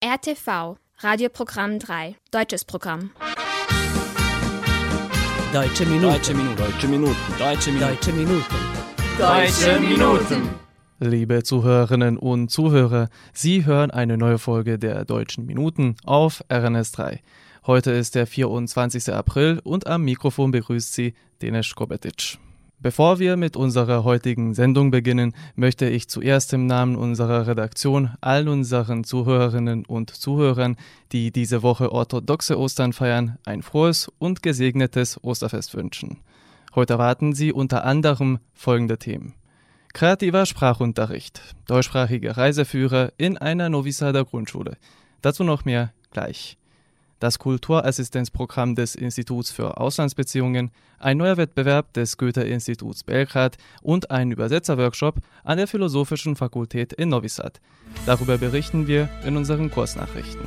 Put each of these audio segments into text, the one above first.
RTV, Radioprogramm 3, deutsches Programm. Deutsche Minuten. Deutsche Minuten. Deutsche Minuten. Deutsche Minuten. Deutsche Minuten. Deutsche Minuten. Liebe Zuhörerinnen und Zuhörer, Sie hören eine neue Folge der Deutschen Minuten auf RNS3. Heute ist der 24. April und am Mikrofon begrüßt Sie Denis Kobetic. Bevor wir mit unserer heutigen Sendung beginnen, möchte ich zuerst im Namen unserer Redaktion all unseren Zuhörerinnen und Zuhörern, die diese Woche orthodoxe Ostern feiern, ein frohes und gesegnetes Osterfest wünschen. Heute erwarten Sie unter anderem folgende Themen. Kreativer Sprachunterricht, deutschsprachige Reiseführer in einer Novi Sada Grundschule. Dazu noch mehr gleich das Kulturassistenzprogramm des Instituts für Auslandsbeziehungen, ein neuer Wettbewerb des Goethe-Instituts Belgrad und ein Übersetzerworkshop an der Philosophischen Fakultät in Novi Sad. Darüber berichten wir in unseren Kursnachrichten.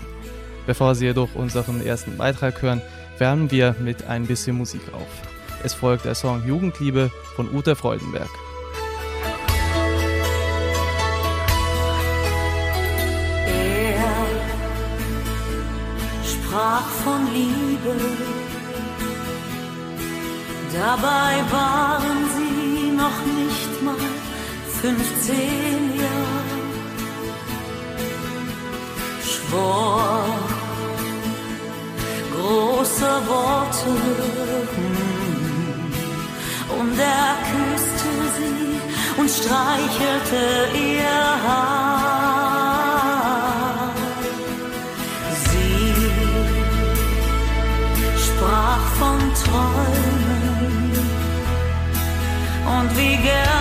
Bevor Sie jedoch unseren ersten Beitrag hören, wärmen wir mit ein bisschen Musik auf. Es folgt der Song Jugendliebe von Ute Freudenberg. Sprach von Liebe. Dabei waren sie noch nicht mal 15 Jahre. Schwor große Worte und er küsste sie und streichelte ihr Haar. Und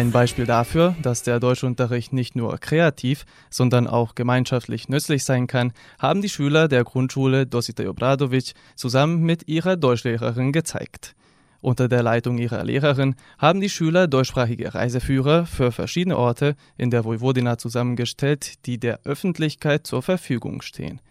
Ein Beispiel dafür, dass der Deutschunterricht nicht nur kreativ, sondern auch gemeinschaftlich nützlich sein kann, haben die Schüler der Grundschule Dositej Obradovic zusammen mit ihrer Deutschlehrerin gezeigt. Unter der Leitung ihrer Lehrerin haben die Schüler deutschsprachige Reiseführer für verschiedene Orte in der Vojvodina zusammengestellt, die der Öffentlichkeit zur Verfügung stehen.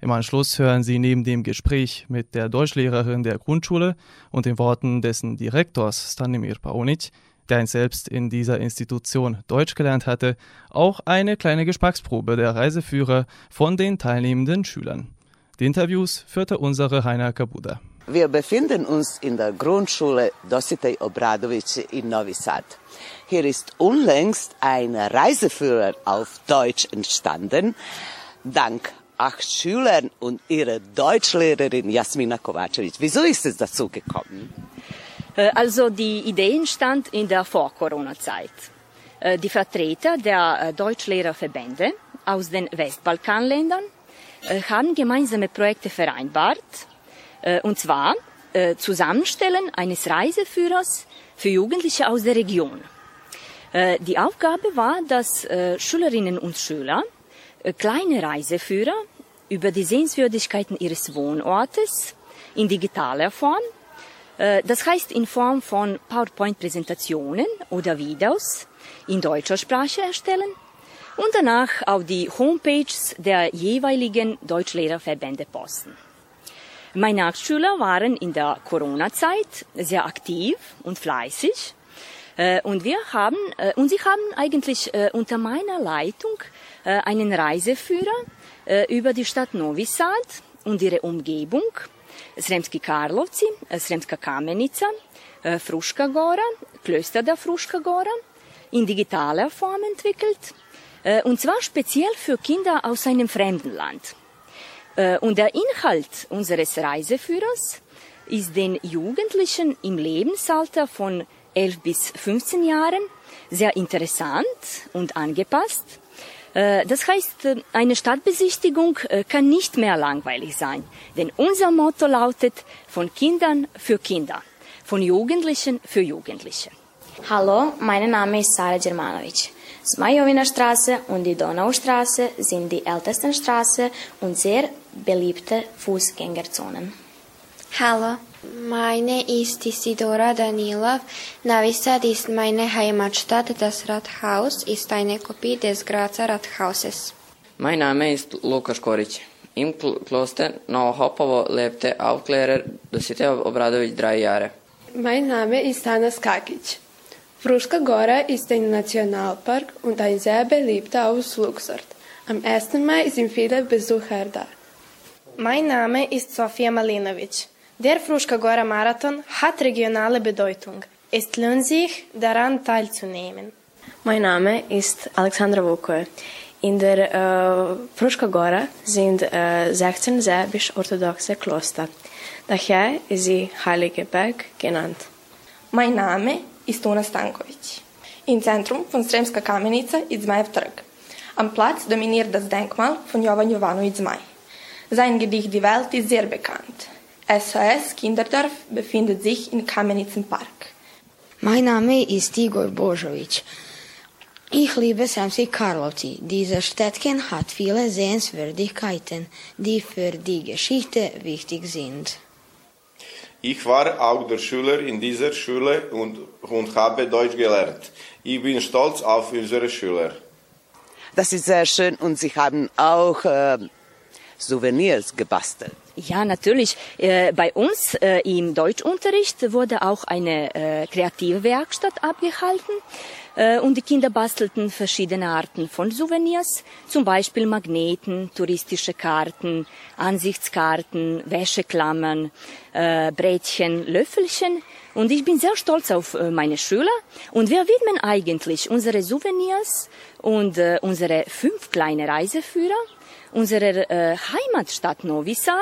Im Anschluss hören Sie neben dem Gespräch mit der Deutschlehrerin der Grundschule und den Worten dessen Direktors Stanimir Paunic, der ein selbst in dieser Institution Deutsch gelernt hatte, auch eine kleine Geschmacksprobe der Reiseführer von den teilnehmenden Schülern. Die Interviews führte unsere Heiner Kabuda. Wir befinden uns in der Grundschule Dositej Obradovic in Novi Sad. Hier ist unlängst ein Reiseführer auf Deutsch entstanden, dank acht Schülern und ihrer Deutschlehrerin Jasmina Kovacevic. Wieso ist es dazu gekommen? Äh, Also die Idee entstand in der Vor-Corona-Zeit. Äh, Die Vertreter der äh, Deutschlehrerverbände aus den Westbalkanländern haben gemeinsame Projekte vereinbart, und zwar Zusammenstellen eines Reiseführers für Jugendliche aus der Region. Die Aufgabe war, dass Schülerinnen und Schüler kleine Reiseführer über die Sehenswürdigkeiten ihres Wohnortes in digitaler Form das heißt in Form von PowerPoint-Präsentationen oder Videos in deutscher Sprache erstellen und danach auf die Homepages der jeweiligen Deutschlehrerverbände posten. Meine Nachschüler waren in der Corona-Zeit sehr aktiv und fleißig äh, und wir haben äh, und sie haben eigentlich äh, unter meiner Leitung äh, einen Reiseführer äh, über die Stadt Novi Sad und ihre Umgebung Sremski Karlovci, Sremska Kamenica, äh, Fruška Gora, Klöster der Fruška Gora in digitaler Form entwickelt äh, und zwar speziell für Kinder aus einem fremden Land. Äh, Und der Inhalt unseres Reiseführers ist den Jugendlichen im Lebensalter von 11 bis 15 Jahren sehr interessant und angepasst. Äh, Das heißt, äh, eine Stadtbesichtigung äh, kann nicht mehr langweilig sein, denn unser Motto lautet von Kindern für Kinder, von Jugendlichen für Jugendliche. Hallo, mein Name ist Sara Germanovic. Smajovina Straße und die Donaustraße sind die ältesten Straßen und sehr beliebte Fußgängerzonen. Hallo, meine ist Isidora Danilov. Novi Sad ist meine Heimatstadt. Das Rathaus ist eine Kopie des Grazer Rathauses. Mein Name ist Lukas Koric. Im Kl Kloster Novohopovo lebte Aufklärer Dositej Obradovic drei Jahre. Mein Name ist Anna Skakic. Fruška Gora ist ein Nationalpark und ein sehr beliebter Ausflugsort. Am 1. Mai sind viele Besucher da. Mein Name ist Sofia Malinovic. Der Fruška Gora Marathon hat regionale Bedeutung. Es lohnt sich, daran teilzunehmen. Mein Name ist Alexandra Vukoe. In der äh, Fruška Gora sind äh, 16 serbisch-orthodoxe Kloster. Daher ist sie Heilige Berg genannt. Mein Name ist Una Stankovic. Im Zentrum von Sremska Kamenica ist Zmajev Trg. Am Platz dominiert das Denkmal von Jovan Jovanovic Zmaj. Sein Gedicht Die Welt ist sehr bekannt. SOS Kinderdorf befindet sich im Kamenitzen Park. Mein Name ist Igor Božović. Ich liebe Sremski Karlovci. Dieses Städtchen hat viele Sehenswürdigkeiten, die für die Geschichte wichtig sind. Ich war auch der Schüler in dieser Schule und, und habe Deutsch gelernt. Ich bin stolz auf unsere Schüler. Das ist sehr schön und Sie haben auch äh, Souvenirs gebastelt. Ja, natürlich. Äh, bei uns äh, im Deutschunterricht wurde auch eine äh, kreative Werkstatt abgehalten und die Kinder bastelten verschiedene Arten von Souvenirs, zum Beispiel Magneten, touristische Karten, Ansichtskarten, Wäscheklammern, Brätchen, Löffelchen. Und ich bin sehr stolz auf meine Schüler. Und wir widmen eigentlich unsere Souvenirs und unsere fünf kleine Reiseführer unserer äh, Heimatstadt Novi Sad,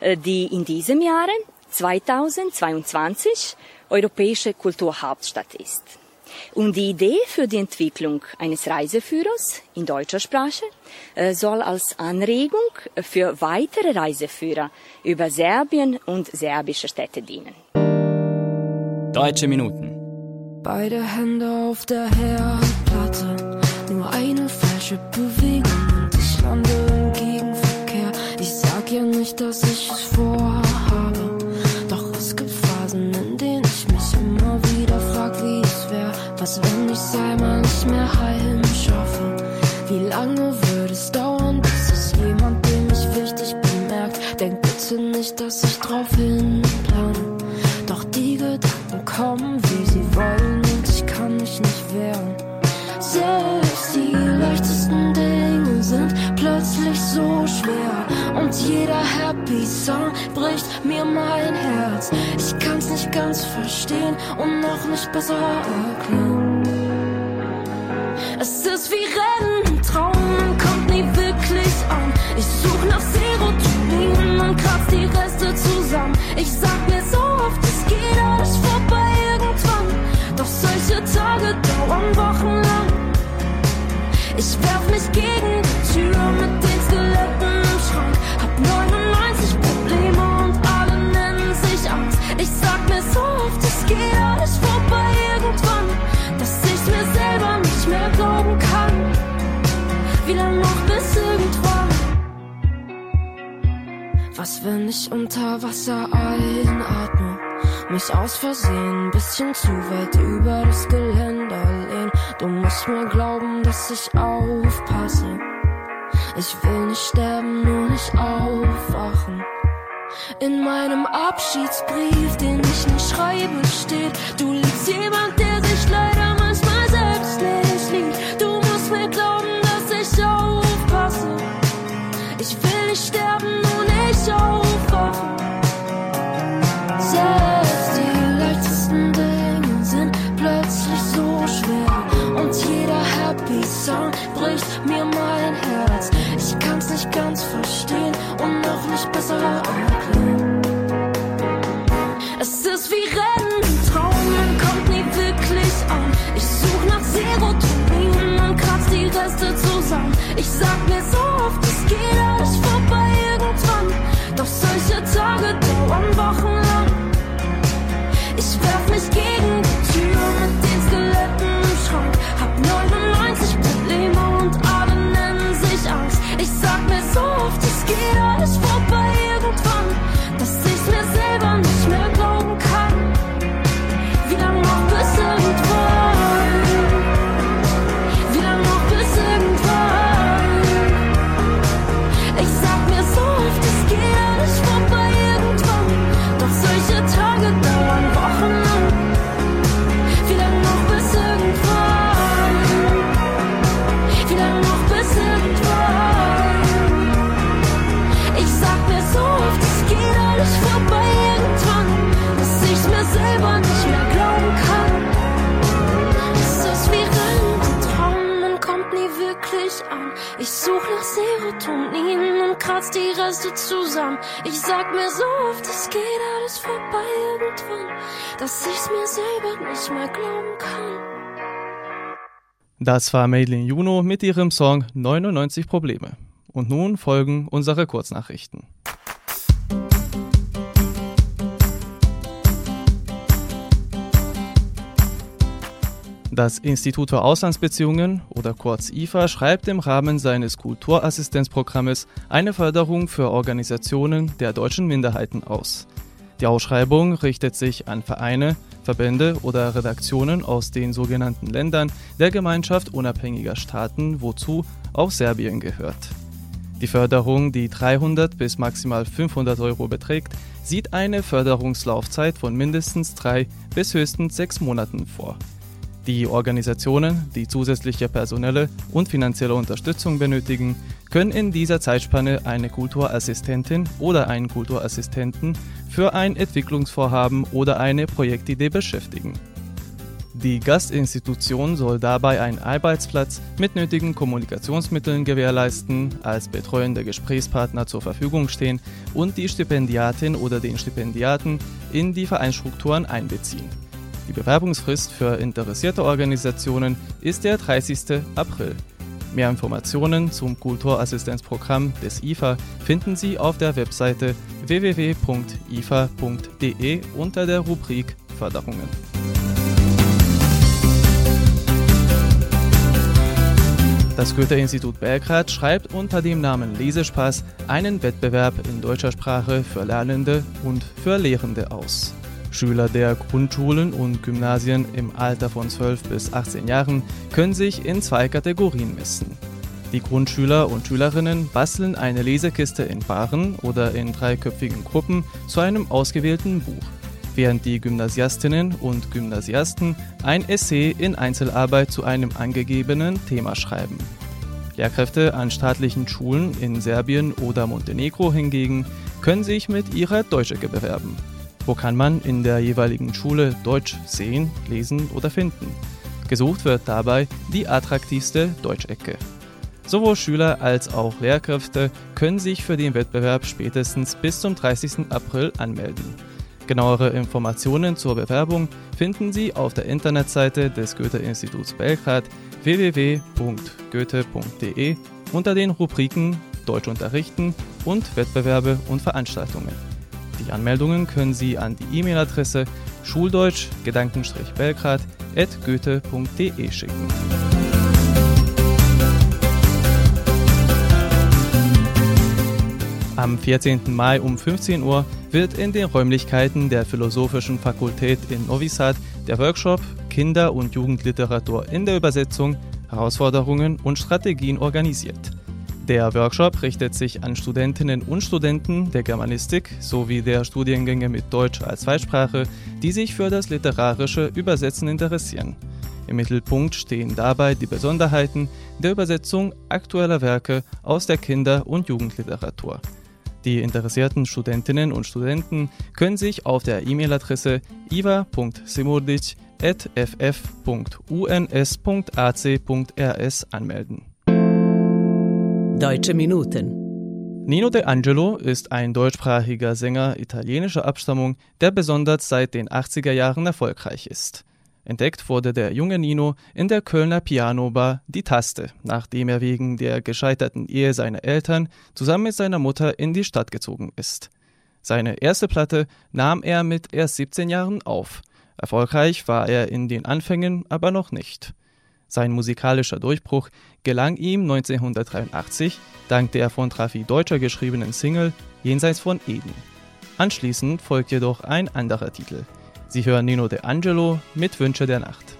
äh, die in diesem Jahre 2022 europäische Kulturhauptstadt ist. Und die Idee für die Entwicklung eines Reiseführers in deutscher Sprache äh, soll als Anregung für weitere Reiseführer über Serbien und serbische Städte dienen. Deutsche Minuten. Beide Hände auf der Herdplatte. Nur eine falsche Bewegung nicht, dass ich es vorhabe. Doch es gibt Phasen, in denen ich mich immer wieder frag, wie es wär. Was, wenn ich's einmal nicht mehr heim schaffe? Wie lange würde es dauern, bis es jemand, dem ich wichtig bemerkt? Denk bitte nicht, dass ich drauf hinplane. Doch die Gedanken kommen, wie sie wollen und ich kann mich nicht wehren. Selbst die leichtesten Dinge sind plötzlich so schwer und jeder Happy Song bricht mir mein Herz. Ich kann's nicht ganz verstehen und noch nicht besser erklären. Es ist wie Rennen, Traum kommt nie wirklich an. Ich such nach Serotonin und kratz die Reste zusammen. Ich sag mir so oft, es geht alles vorbei irgendwann. Doch solche Tage dauern wochenlang. Was, wenn ich unter Wasser einatme? Mich aus Versehen ein bisschen zu weit über das Geländer lehn. Du musst mir glauben, dass ich aufpasse. Ich will nicht sterben, nur nicht aufwachen. In meinem Abschiedsbrief, den ich nicht schreibe, steht, du liebst jemand, der Es ist wie Rennen, Traum, man kommt nie wirklich an. Ich such nach Serotonin und kratz die Reste zusammen. Ich sag mir so an. Ich such nach Serotonin und kratz die Reste zusammen. Ich sag mir so oft, es geht alles vorbei irgendwann. Dass ich's mir selber nicht mehr glauben kann. Das war Madeline Juno mit ihrem Song 99 Probleme. Und nun folgen unsere Kurznachrichten. Das Institut für Auslandsbeziehungen oder kurz IFA schreibt im Rahmen seines Kulturassistenzprogrammes eine Förderung für Organisationen der deutschen Minderheiten aus. Die Ausschreibung richtet sich an Vereine, Verbände oder Redaktionen aus den sogenannten Ländern der Gemeinschaft unabhängiger Staaten, wozu auch Serbien gehört. Die Förderung, die 300 bis maximal 500 Euro beträgt, sieht eine Förderungslaufzeit von mindestens drei bis höchstens sechs Monaten vor. Die Organisationen, die zusätzliche personelle und finanzielle Unterstützung benötigen, können in dieser Zeitspanne eine Kulturassistentin oder einen Kulturassistenten für ein Entwicklungsvorhaben oder eine Projektidee beschäftigen. Die Gastinstitution soll dabei einen Arbeitsplatz mit nötigen Kommunikationsmitteln gewährleisten, als betreuender Gesprächspartner zur Verfügung stehen und die Stipendiatin oder den Stipendiaten in die Vereinsstrukturen einbeziehen. Die Bewerbungsfrist für interessierte Organisationen ist der 30. April. Mehr Informationen zum Kulturassistenzprogramm des IFA finden Sie auf der Webseite www.ifa.de unter der Rubrik Förderungen. Das Goethe-Institut Belgrad schreibt unter dem Namen Lesespaß einen Wettbewerb in deutscher Sprache für Lernende und für Lehrende aus. Schüler der Grundschulen und Gymnasien im Alter von 12 bis 18 Jahren können sich in zwei Kategorien messen. Die Grundschüler und Schülerinnen basteln eine Lesekiste in Paaren oder in dreiköpfigen Gruppen zu einem ausgewählten Buch, während die Gymnasiastinnen und Gymnasiasten ein Essay in Einzelarbeit zu einem angegebenen Thema schreiben. Lehrkräfte an staatlichen Schulen in Serbien oder Montenegro hingegen können sich mit ihrer Deutschecke bewerben. Wo kann man in der jeweiligen Schule Deutsch sehen, lesen oder finden? Gesucht wird dabei die attraktivste Deutschecke. Sowohl Schüler als auch Lehrkräfte können sich für den Wettbewerb spätestens bis zum 30. April anmelden. Genauere Informationen zur Bewerbung finden Sie auf der Internetseite des Goethe-Instituts Belgrad www.goethe.de unter den Rubriken Deutsch unterrichten und Wettbewerbe und Veranstaltungen. Die Anmeldungen können Sie an die E-Mail-Adresse schuldeutsch-belgrad.goethe.de schicken. Am 14. Mai um 15 Uhr wird in den Räumlichkeiten der Philosophischen Fakultät in Novi Sad der Workshop Kinder- und Jugendliteratur in der Übersetzung Herausforderungen und Strategien organisiert. Der Workshop richtet sich an Studentinnen und Studenten der Germanistik sowie der Studiengänge mit Deutsch als Zweitsprache, die sich für das literarische Übersetzen interessieren. Im Mittelpunkt stehen dabei die Besonderheiten der Übersetzung aktueller Werke aus der Kinder- und Jugendliteratur. Die interessierten Studentinnen und Studenten können sich auf der E-Mail-Adresse iva.simurdic.ff.uns.ac.rs anmelden. Deutsche Minuten. Nino De Angelo ist ein deutschsprachiger Sänger italienischer Abstammung, der besonders seit den 80er Jahren erfolgreich ist. Entdeckt wurde der junge Nino in der Kölner Pianobar Die Taste, nachdem er wegen der gescheiterten Ehe seiner Eltern zusammen mit seiner Mutter in die Stadt gezogen ist. Seine erste Platte nahm er mit erst 17 Jahren auf. Erfolgreich war er in den Anfängen aber noch nicht. Sein musikalischer Durchbruch gelang ihm 1983 dank der von Trafi Deutscher geschriebenen Single Jenseits von Eden. Anschließend folgt jedoch ein anderer Titel – Sie hören Nino De Angelo mit Wünsche der Nacht.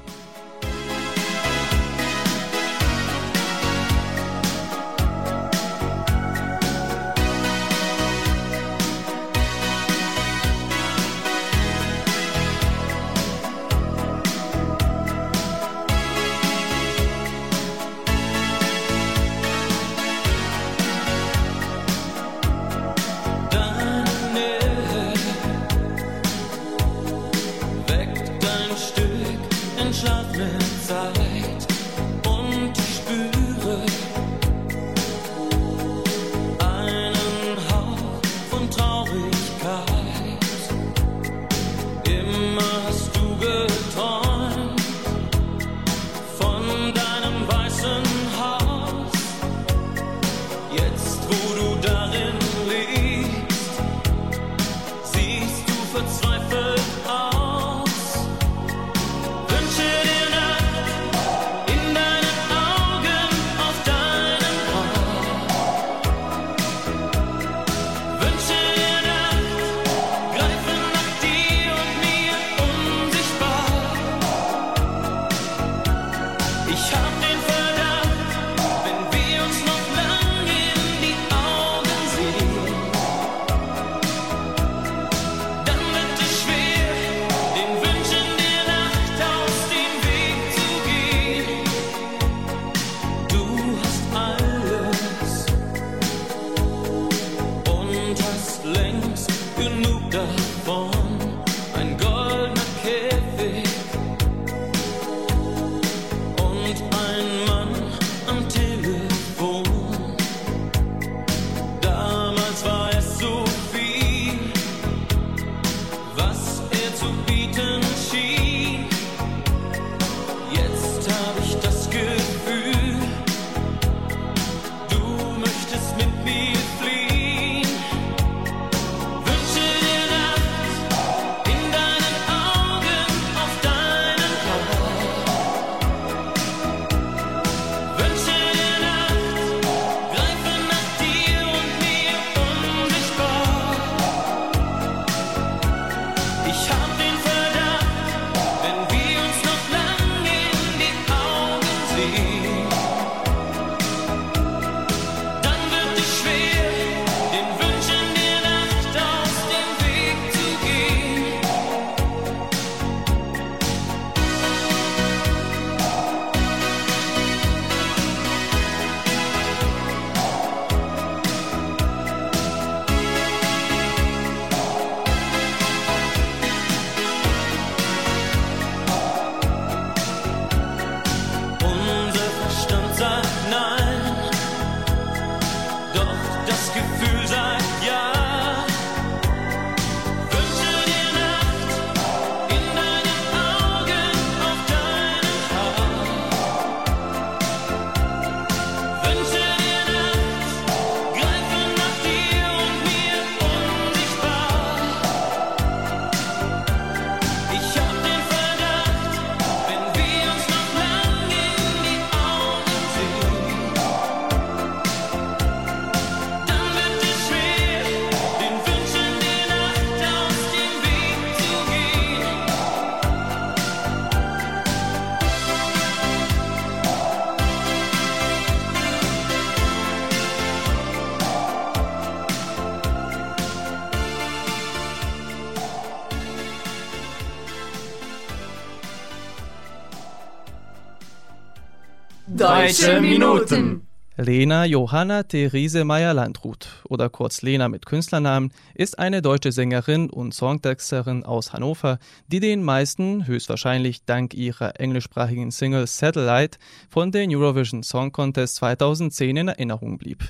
Deutsche Minuten. Lena Johanna Therese Meyer-Landrut oder kurz Lena mit Künstlernamen ist eine deutsche Sängerin und Songtexterin aus Hannover, die den meisten höchstwahrscheinlich dank ihrer englischsprachigen Single Satellite von der Eurovision Song Contest 2010 in Erinnerung blieb.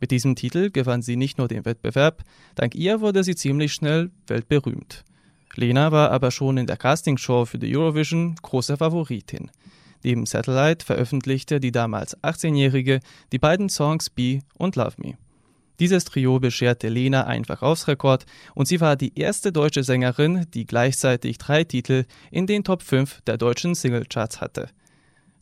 Mit diesem Titel gewann sie nicht nur den Wettbewerb, dank ihr wurde sie ziemlich schnell weltberühmt. Lena war aber schon in der Castingshow für die Eurovision große Favoritin. Neben Satellite veröffentlichte die damals 18-Jährige die beiden Songs Be und Love Me. Dieses Trio bescherte Lena einen Verkaufsrekord und sie war die erste deutsche Sängerin, die gleichzeitig drei Titel in den Top 5 der deutschen Singlecharts hatte.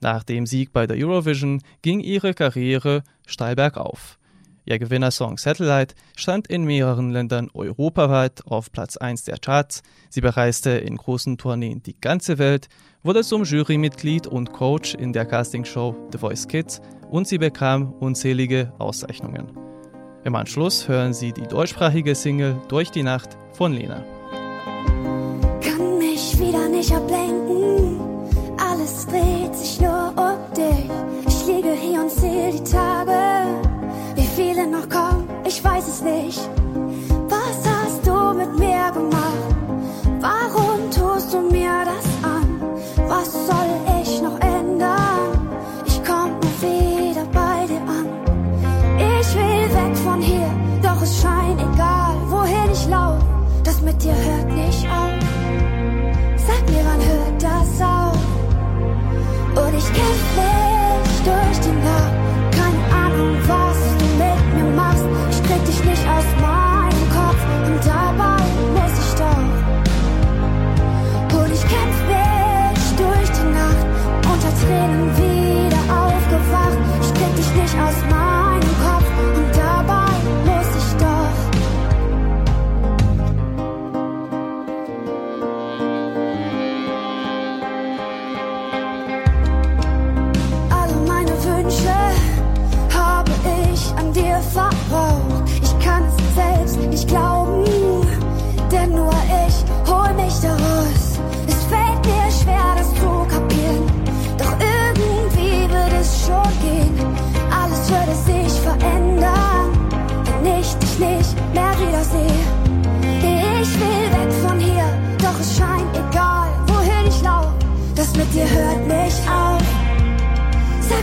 Nach dem Sieg bei der Eurovision ging ihre Karriere steil bergauf. Ihr Gewinnersong Satellite stand in mehreren Ländern europaweit auf Platz 1 der Charts. Sie bereiste in großen Tourneen die ganze Welt, wurde zum Jurymitglied und Coach in der Castingshow The Voice Kids und sie bekam unzählige Auszeichnungen. Im Anschluss hören Sie die deutschsprachige Single Durch die Nacht von Lena.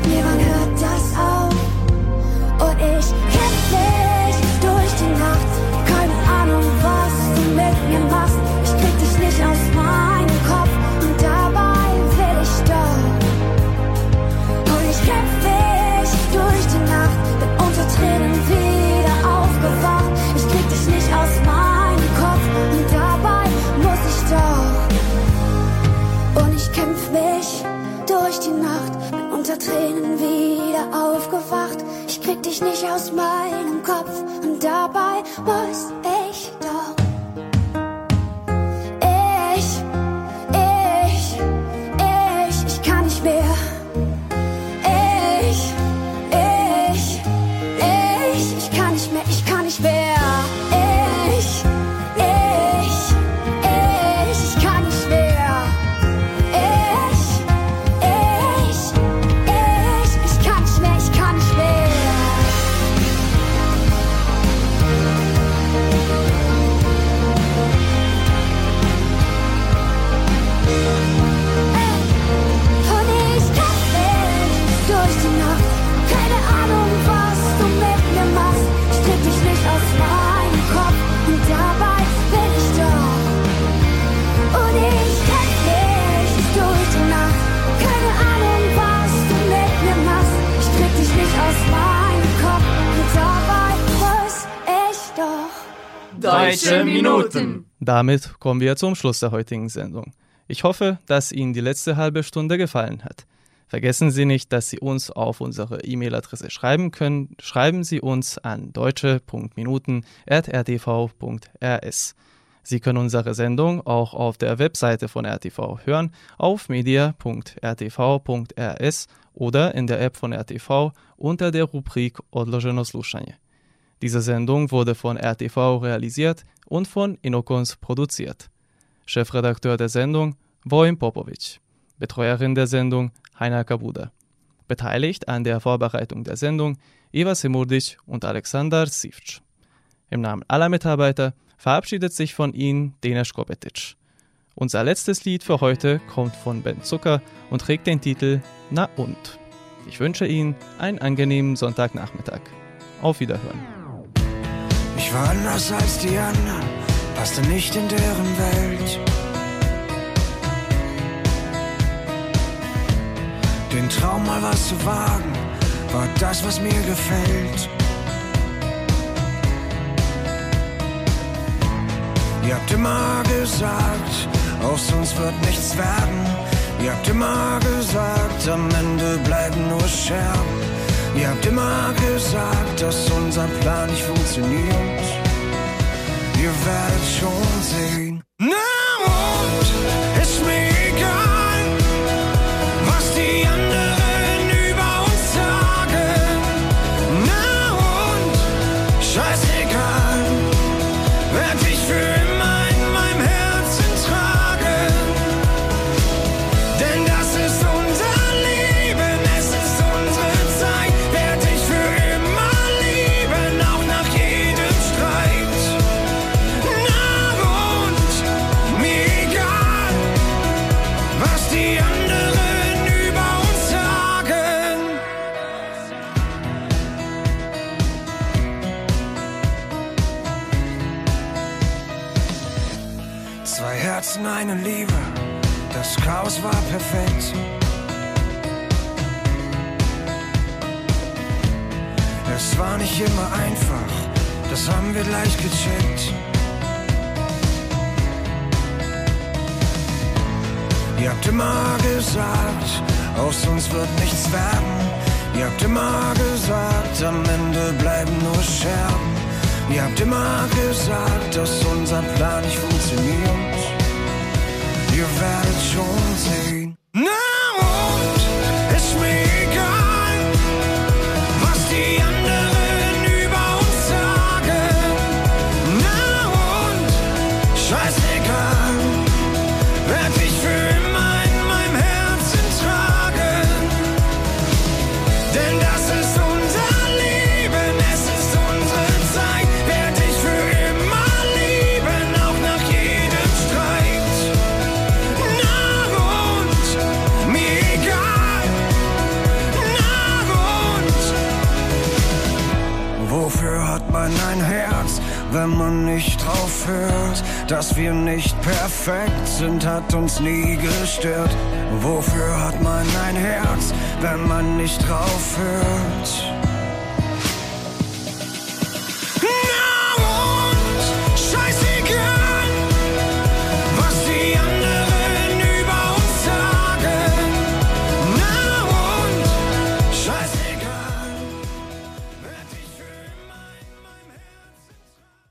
Sag nicht aus meinem Kopf. Und dabei muss ich Damit kommen wir zum Schluss der heutigen Sendung. Ich hoffe, dass Ihnen die letzte halbe Stunde gefallen hat. Vergessen Sie nicht, dass Sie uns auf unsere E-Mail-Adresse schreiben können. Schreiben Sie uns an deutsche.minuten.rtv.rs. Sie können unsere Sendung auch auf der Webseite von RTV hören, auf media.rtv.rs oder in der App von RTV unter der Rubrik Odloženo slušanje. Diese Sendung wurde von RTV realisiert und von Inokons produziert. Chefredakteur der Sendung Vojin Popovic. Betreuerin der Sendung Heiner Kabuda. Beteiligt an der Vorbereitung der Sendung Eva Semurdic und Alexander Sivc. Im Namen aller Mitarbeiter verabschiedet sich von Ihnen Dena Skobetic. Unser letztes Lied für heute kommt von Ben Zucker und trägt den Titel Na und. Ich wünsche Ihnen einen angenehmen Sonntagnachmittag. Auf Wiederhören. Ich war anders als die anderen, passte nicht in deren Welt. Den Traum mal was zu wagen, war das, was mir gefällt. Ihr habt immer gesagt, aus uns wird nichts werden. Ihr habt immer gesagt, am Ende bleiben nur Scherben. Ihr habt immer gesagt, dass unser Plan nicht funktioniert. Ihr werdet schon sehen. Nicht immer einfach, das haben wir gleich gecheckt. Ihr habt immer gesagt, aus uns wird nichts werden. Ihr habt immer gesagt, am Ende bleiben nur Scherben. Ihr habt immer gesagt, dass unser Plan nicht funktioniert. Ihr werdet schon sehen. Wir nicht perfekt sind, hat uns nie gestört. Wofür hat man ein Herz, wenn man nicht drauf hört?